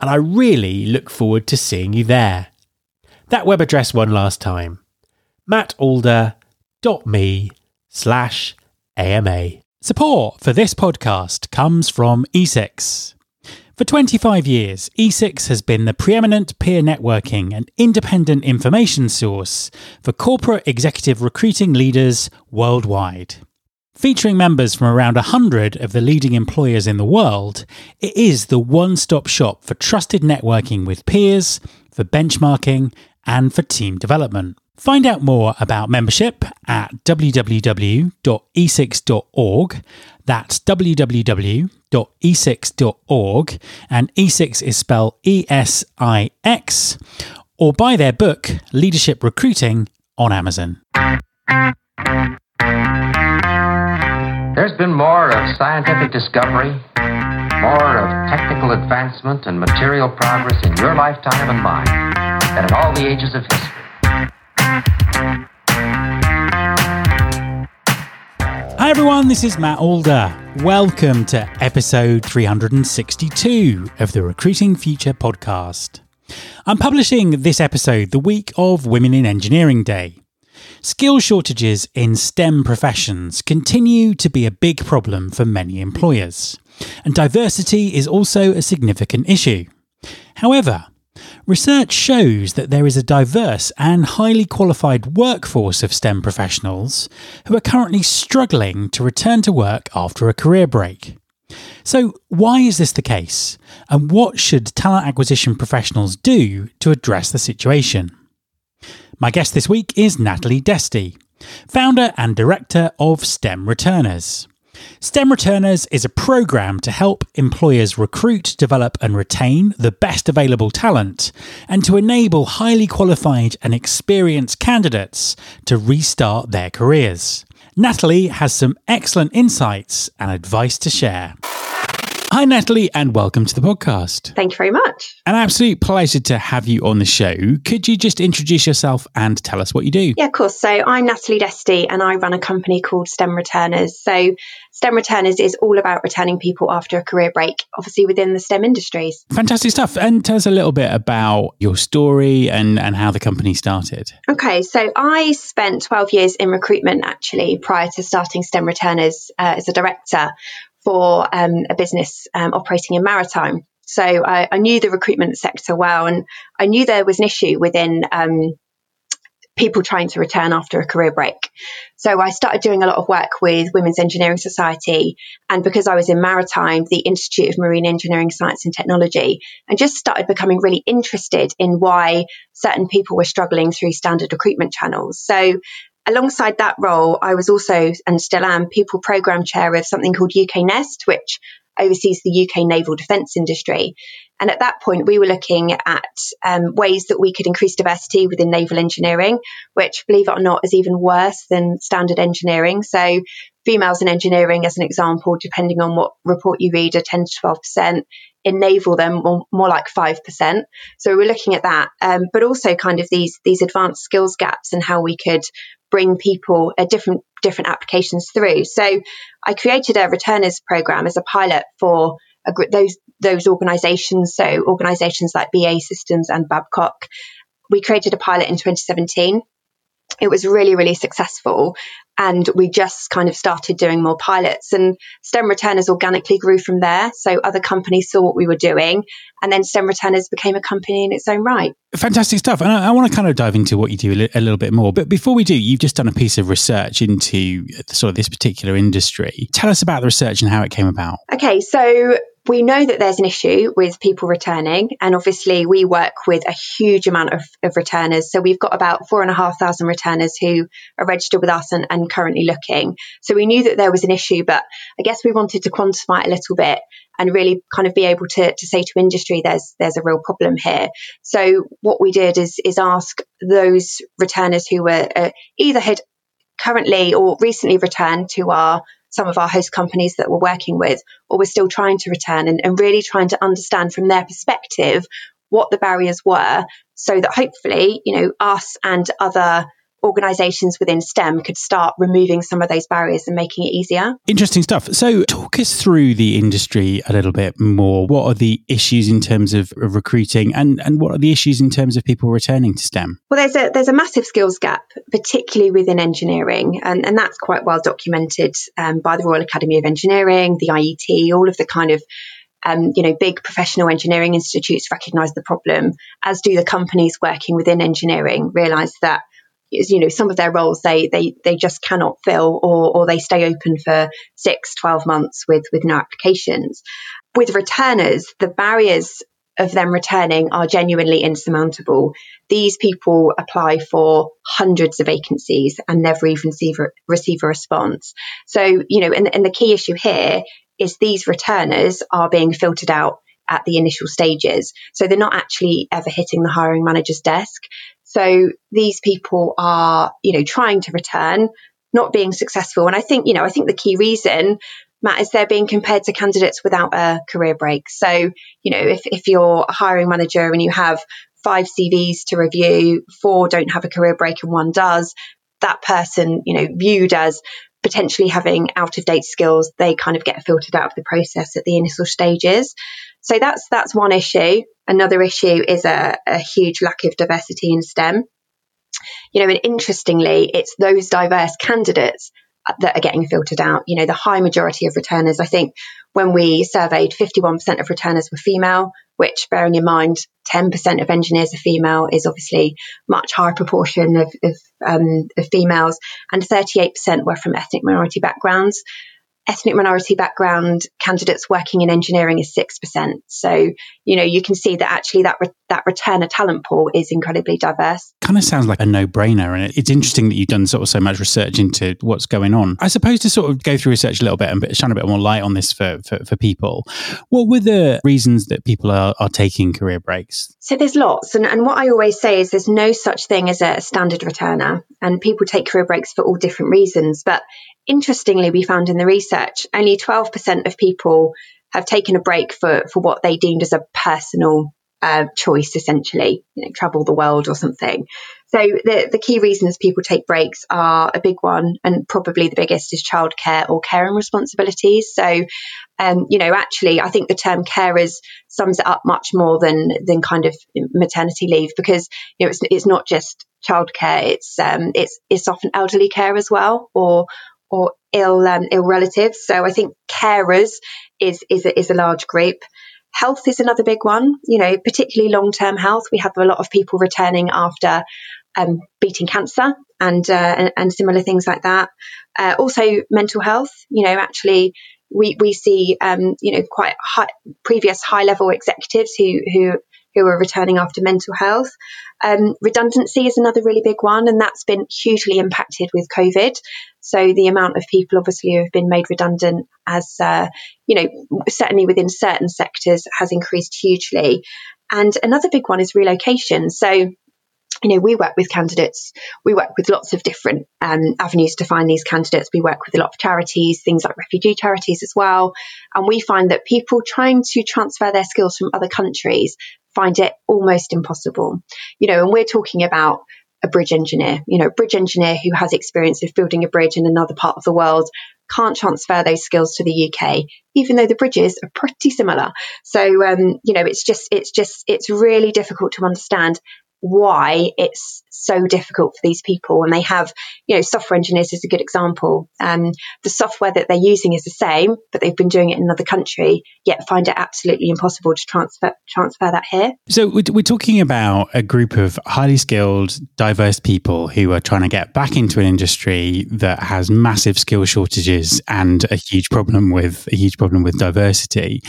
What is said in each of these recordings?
and I really look forward to seeing you there. That web address one last time mattalder.me slash AMA. Support for this podcast comes from E6. For 25 years, E6 has been the preeminent peer networking and independent information source for corporate executive recruiting leaders worldwide. Featuring members from around 100 of the leading employers in the world, it is the one stop shop for trusted networking with peers, for benchmarking, and for team development. Find out more about membership at www.e6.org. That's www.e6.org, and E6 is spelled E S I X, or buy their book, Leadership Recruiting, on Amazon. There's been more of scientific discovery, more of technical advancement and material progress in your lifetime and mine than in all the ages of history. Hi everyone, this is Matt Alder. Welcome to episode 362 of the Recruiting Future podcast. I'm publishing this episode the week of Women in Engineering Day. Skill shortages in STEM professions continue to be a big problem for many employers, and diversity is also a significant issue. However, research shows that there is a diverse and highly qualified workforce of STEM professionals who are currently struggling to return to work after a career break. So, why is this the case? And what should talent acquisition professionals do to address the situation? My guest this week is Natalie Desty, founder and director of STEM Returners. STEM Returners is a program to help employers recruit, develop, and retain the best available talent, and to enable highly qualified and experienced candidates to restart their careers. Natalie has some excellent insights and advice to share. Hi, Natalie, and welcome to the podcast. Thank you very much. An absolute pleasure to have you on the show. Could you just introduce yourself and tell us what you do? Yeah, of course. So, I'm Natalie Desty, and I run a company called STEM Returners. So, STEM Returners is all about returning people after a career break, obviously within the STEM industries. Fantastic stuff. And tell us a little bit about your story and, and how the company started. Okay, so I spent 12 years in recruitment actually prior to starting STEM Returners uh, as a director for um, a business um, operating in maritime. So I, I, knew the recruitment sector well, and I knew there was an issue within um, people trying to return after a career break. So I started doing a lot of work with Women's Engineering Society, and because I was in maritime, the Institute of Marine Engineering Science and Technology, and just started becoming really interested in why certain people were struggling through standard recruitment channels. So alongside that role, I was also and still am people program chair of something called UK NEST, which oversees the UK naval defence industry. And at that point, we were looking at um, ways that we could increase diversity within naval engineering, which, believe it or not, is even worse than standard engineering. So, females in engineering, as an example, depending on what report you read, are 10 to 12%. In naval, they're more, more like 5%. So, we're looking at that, um, but also kind of these, these advanced skills gaps and how we could bring people a different different applications through. So I created a returners program as a pilot for a, those those organisations. So organisations like BAE Systems and Babcock. We created a pilot in 2017. It was really, really successful. And we just kind of started doing more pilots and STEM returners organically grew from there. So other companies saw what we were doing and then STEM returners became a company in its own right. Fantastic stuff. And I, I want to kind of dive into what you do a, li- a, little bit more. But before we do, you've just done a piece of research into uh, sort of this particular industry. Tell us about the research and how it came about. Okay. So we know that there's an issue with people returning, and obviously we work with a huge amount of, of returners. So we've got about four and a half thousand returners who are registered with us and, and currently looking. So we knew that there was an issue, but I guess we wanted to quantify it a little bit and really kind of be able to, to say to industry there's there's a real problem here. So what we did is is ask those returners who were uh, either had currently or recently returned to our some of our host companies that we're working with, or we're still trying to return and, and really trying to understand from their perspective what the barriers were so that hopefully, you know, us and other organizations within STEM could start removing some of those barriers and making it easier. Interesting stuff. So, talk us through the industry a little bit more. What are the issues in terms of, recruiting and, and what are the issues in terms of people returning to STEM? Well, there's a there's a massive skills gap, particularly within engineering, and, and that's quite well documented um, by the Royal Academy of Engineering, the IET, all of the kind of um, you know, big professional engineering institutes recognise the problem, as do the companies working within engineering realise that you know some of their roles they they they just cannot fill or or they stay open for six 12 months with with no applications with returners the barriers of them returning are genuinely insurmountable these people apply for hundreds of vacancies and never even receive, receive a response so you know and, and the key issue here is these returners are being filtered out at the initial stages. So they're not actually ever hitting the hiring manager's desk. So these people are, you know, trying to return, not being successful. And I think, you know, I think the key reason, Matt, is they're being compared to candidates without a career break. So, you know, if, if you're a hiring manager and you have five CVs to review, four don't have a career break and one does, that person, you know, viewed as potentially having out of date skills, they kind of get filtered out of the process at the initial stages. So that's that's one issue. Another issue is a, a huge lack of diversity in STEM. You know, and interestingly, it's those diverse candidates that are getting filtered out. You know, the high majority of returners, I think when we surveyed, 51% of returners were female, which bearing in mind 10% of engineers are female is obviously much higher proportion of, of, um, of females, and 38% were from ethnic minority backgrounds ethnic minority background candidates working in engineering is 6%. So, you know, you can see that actually that re- that returner talent pool is incredibly diverse. Kind of sounds like a no-brainer and it's interesting that you've done sort of so much research into what's going on. I suppose to sort of go through research a little bit and shine a bit more light on this for, for, for people, what were the reasons that people are, are taking career breaks? So there's lots and, and what I always say is there's no such thing as a standard returner and people take career breaks for all different reasons. But interestingly, we found in the research only 12% of people have taken a break for, for what they deemed as a personal uh, choice, essentially, you know, travel the world or something. So the, the key reasons people take breaks are a big one, and probably the biggest is childcare or caring responsibilities. So, um, you know, actually, I think the term carers sums it up much more than than kind of maternity leave because you know it's it's not just childcare; it's um, it's it's often elderly care as well, or or ill um, ill relatives. So I think carers is is a, is a large group. Health is another big one. You know, particularly long term health. We have a lot of people returning after um, beating cancer and, uh, and, and similar things like that. Uh, also, mental health. You know, actually. We, we see um, you know quite high, previous high level executives who who who are returning after mental health. Um, redundancy is another really big one, and that's been hugely impacted with COVID. So the amount of people, obviously, who have been made redundant, as uh, you know, certainly within certain sectors, has increased hugely. And another big one is relocation. So you know, we work with candidates. We work with lots of different um, avenues to find these candidates. We work with a lot of charities, things like refugee charities as well. And we find that people trying to transfer their skills from other countries find it almost impossible. You know, and we're talking about a bridge engineer, you know, bridge engineer who has experience of building a bridge in another part of the world can't transfer those skills to the UK, even though the bridges are pretty similar. So, um, you know, it's just, it's just, it's really difficult to understand why it's so difficult for these people. And they have, you know, software engineers is a good example. Um, the software that they're using is the same, but they've been doing it in another country, yet find it absolutely impossible to transfer transfer that here. So we're talking about a group of highly skilled, diverse people who are trying to get back into an industry that has massive skill shortages and a huge problem with a huge problem with diversity.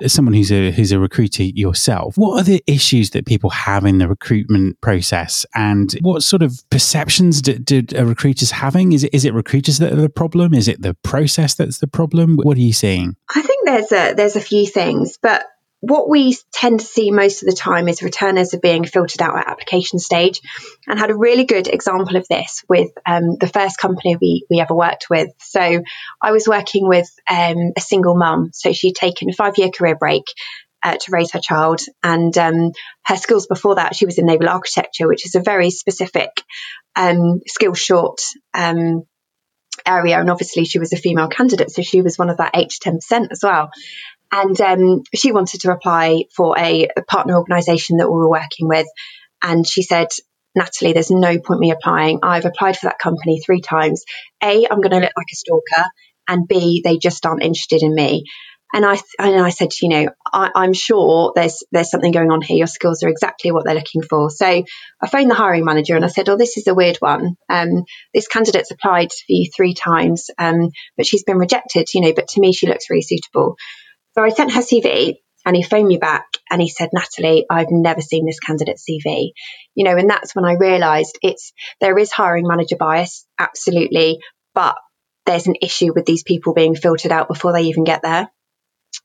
As someone who's a who's a recruiter yourself, what are the issues that people have in the recruitment process, and what sort of perceptions do, do recruiters having? Is it is it recruiters that are the problem? Is it the process that's the problem? What are you seeing? I think there's a there's a few things, but what we tend to see most of the time is returners are being filtered out at application stage and had a really good example of this with um, the first company we, we ever worked with. So I was working with um, a single mum. So she'd taken a five year career break uh, to raise her child. And um, her skills before that, she was in naval architecture, which is a very specific um, skill short um, area. And obviously, she was a female candidate, so she was one of that 8 to 10% as well. And um, she wanted to apply for a, a partner organisation that we were working with. And she said, Natalie, there's no point me applying. I've applied for that company three times. A, I'm going to look like a stalker. And B, they just aren't interested in me. And I and I said, you know, I, am sure there's there's something going on here. Your skills are exactly what they're looking for. So I phoned the hiring manager and I said, oh, this is a weird one. Um, this candidate's applied for you three times, um, but she's been rejected. You know, but to me, she looks really suitable. So I sent her CV and he phoned me back and he said, Natalie, I've never seen this candidate's CV. You know, and that's when I realized it's, there is hiring manager bias, absolutely, but there's an issue with these people being filtered out before they even get there.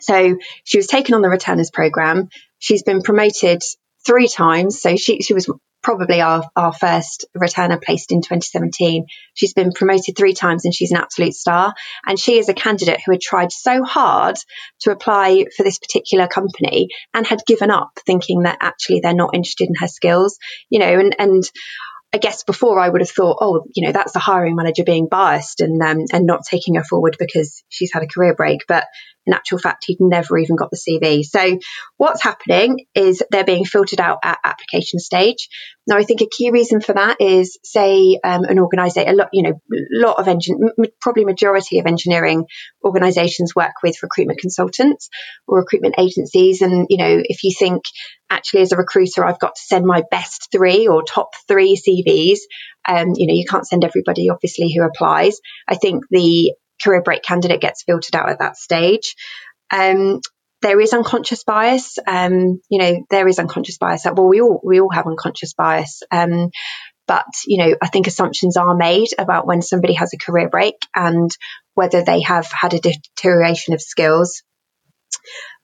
So she was taken on the returners program. She's been promoted three times. So she, she was probably our, our first returner placed in 2017. She's been promoted three times and she's an absolute star. And she is a candidate who had tried so hard to apply for this particular company and had given up thinking that actually they're not interested in her skills, you know, and, and I guess before I would have thought, oh, you know, that's the hiring manager being biased and um, and not taking her forward because she's had a career break. But in actual fact, he'd never even got the CV. So what's happening is they're being filtered out at application stage. Now, I think a key reason for that is, say, um, an organisation, a lot, you know, lot of engine, probably majority of engineering organisations work with recruitment consultants or recruitment agencies. And you know, if you think actually as a recruiter, I've got to send my best three or top three CVs. Um, you know, you can't send everybody obviously who applies. I think the career break candidate gets filtered out at that stage. Um, there is unconscious bias. Um, you know, there is unconscious bias. Well, we all we all have unconscious bias. Um, but you know, I think assumptions are made about when somebody has a career break and whether they have had a deterioration of skills.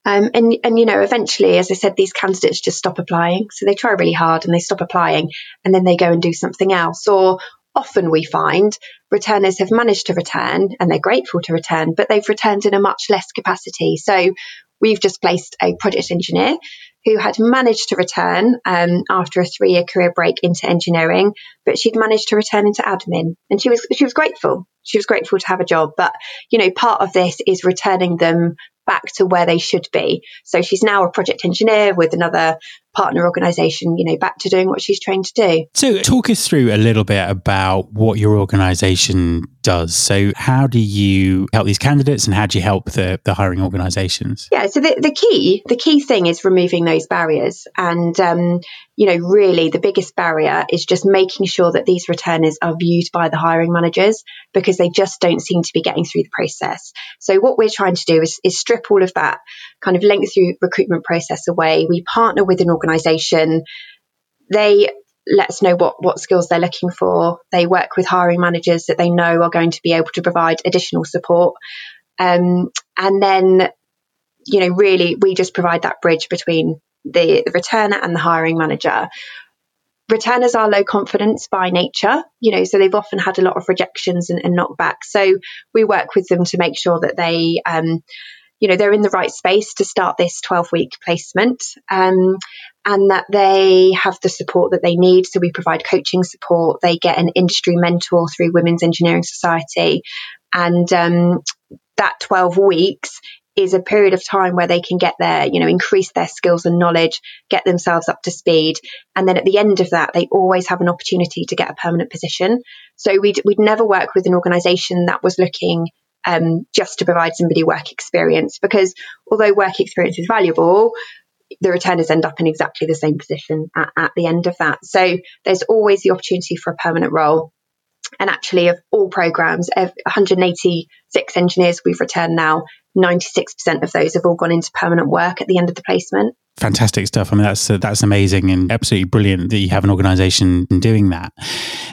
Um, and and you know, eventually, as I said, these candidates just stop applying. So they try really hard and they stop applying, and then they go and do something else, or often we find returners have managed to return and they're grateful to return, but they've returned in a much less capacity. So we've just placed a project engineer who had managed to return um, after a three-year career break into engineering, but she'd managed to return into admin, and she was she was grateful. She was grateful to have a job, but you know, part of this is returning them back to where they should be. So she's now a project engineer with another partner organization, you know, back to doing what she's trained to do. So talk us through a little bit about what your organization does. So how do you help these candidates and how do you help the, the hiring organizations? Yeah, so the, the key, the key thing is removing those barriers. And, um, you know, really the biggest barrier is just making sure that these returners are viewed by the hiring managers because they just don't seem to be getting through the process. So what we're trying to do is, is strip all of that kind of lengthy recruitment process away. We partner with an organization. They let us know what, what skills they're looking for. They work with hiring managers that they know are going to be able to provide additional support. Um, and then, you know, really, we just provide that bridge between the, the returner and the hiring manager. Returners are low confidence by nature, you know, so they've often had a lot of rejections and, and knockbacks. So we work with them to make sure that they, um, you know, they're in the right space to start this 12 week placement. Um, and that they have the support that they need. So we provide coaching support. They get an industry mentor through Women's Engineering Society. And um, that 12 weeks is a period of time where they can get their, you know, increase their skills and knowledge, get themselves up to speed. And then at the end of that, they always have an opportunity to get a permanent position. So we'd, we'd never work with an organization that was looking um, just to provide somebody work experience because although work experience is valuable, the returners end up in exactly the same position at, at the end of that. So there's always the opportunity for a permanent role. And actually, of all programs, 186 engineers we've returned now, 96% of those have all gone into permanent work at the end of the placement fantastic stuff. I mean, that's uh, that's amazing and absolutely brilliant that you have an organisation doing that.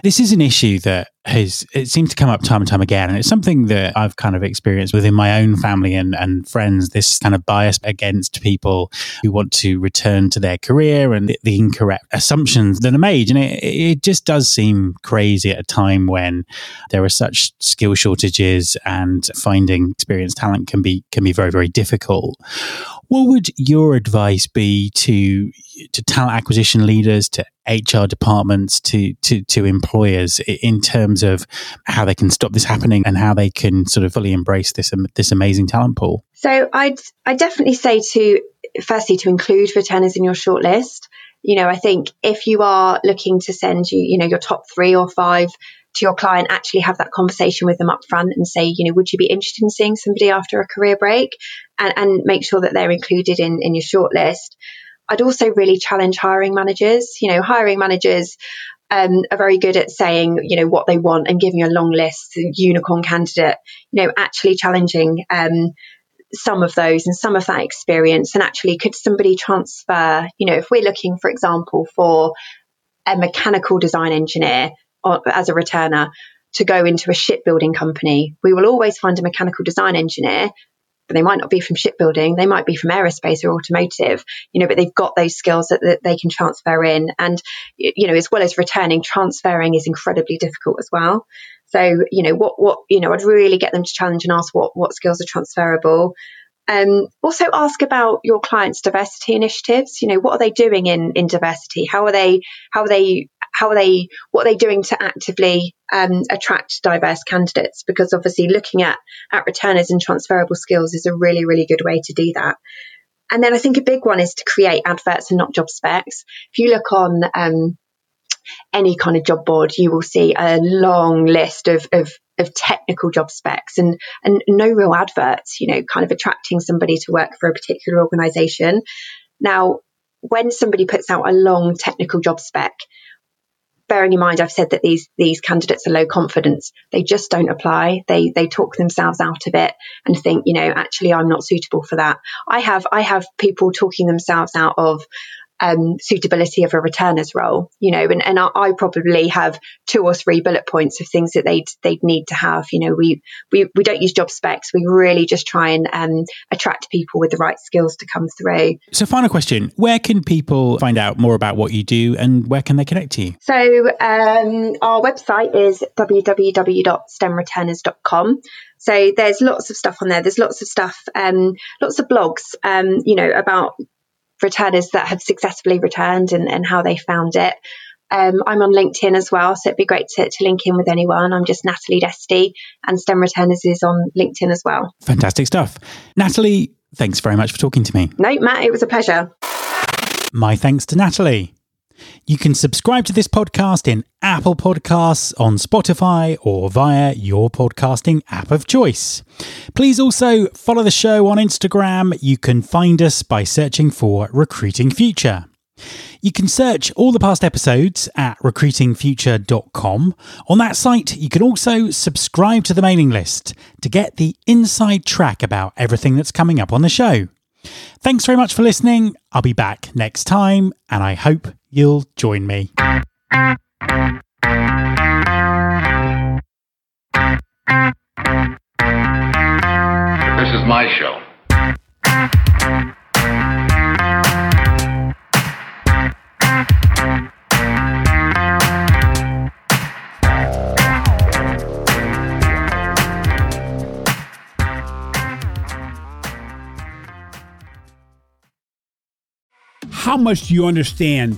This is an issue that has it seems to come up time and time again, and it's something that I've kind of experienced within my own family and and friends. This kind of bias against people who want to return to their career and the, the incorrect assumptions that are made, and it, it just does seem crazy at a time when there are such skill shortages and finding experienced talent can be can be very very difficult. What would your advice be to to talent acquisition leaders, to HR departments, to to to employers in terms of how they can stop this happening and how they can sort of fully embrace this this amazing talent pool? So I'd I definitely say to firstly to include returners in your shortlist. You know, I think if you are looking to send you, you know, your top three or five to your client, actually have that conversation with them up front and say, you know, would you be interested in seeing somebody after a career break? And, and make sure that they're included in, in your shortlist. I'd also really challenge hiring managers. You know, hiring managers um, are very good at saying, you know, what they want and giving a long list, unicorn candidate, you know, actually challenging um, some of those and some of that experience. And actually, could somebody transfer, you know, if we're looking, for example, for a mechanical design engineer as a returner to go into a shipbuilding company. We will always find a mechanical design engineer, but they might not be from shipbuilding. They might be from aerospace or automotive, you know, but they've got those skills that, that they can transfer in. And, you know, as well as returning, transferring is incredibly difficult as well. So, you know, what, what, you know, I'd really get them to challenge and ask what, what skills are transferable. Um, also ask about your clients' diversity initiatives. You know, what are they doing in, in diversity? How are they, how are they how are they what are they doing to actively um, attract diverse candidates? Because obviously looking at at returners and transferable skills is a really really good way to do that. And then i think a big one is to create adverts and not job specs. If you look on um, any kind of job board you will see a long list of, of of technical job specs and and no real adverts you know kind of attracting somebody to work for a particular organization. Now when somebody puts out a long technical job spec bearing in mind I've said that these these candidates are low confidence, they just don't apply. They they talk themselves out of it and think, you know, actually I'm not suitable for that. I have I have people talking themselves out of um, suitability of a returner's role, you know, and, and I, I, probably have two or three bullet points of things that they'd they'd need to have. You know, we we, we don't use job specs. We really just try and um, attract people with the right skills to come through. So, final question: Where can people find out more about what you do, and where can they connect to you? So, um, our website is www.stemreturners.com. So there's lots of stuff on there. There's lots of stuff, um, lots of blogs, um, you know, about returners that have successfully returned and, and how they found it. Um, I'm on LinkedIn as well, so it'd be great to, to link in with anyone. I'm just Natalie Desty, and STEM Returners is on LinkedIn as well. Fantastic stuff. Natalie, thanks very much for talking to me. No, Matt, it was a pleasure. My thanks to Natalie. You can subscribe to this podcast in Apple Podcasts, on Spotify, or via your podcasting app of choice. Please also follow the show on Instagram. You can find us by searching for Recruiting Future. You can search all the past episodes at recruitingfuture.com. On that site, you can also subscribe to the mailing list to get the inside track about everything that's coming up on the show. Thanks very much for listening. I'll be back next time, and I hope you'll join me. This is my show. How much do you understand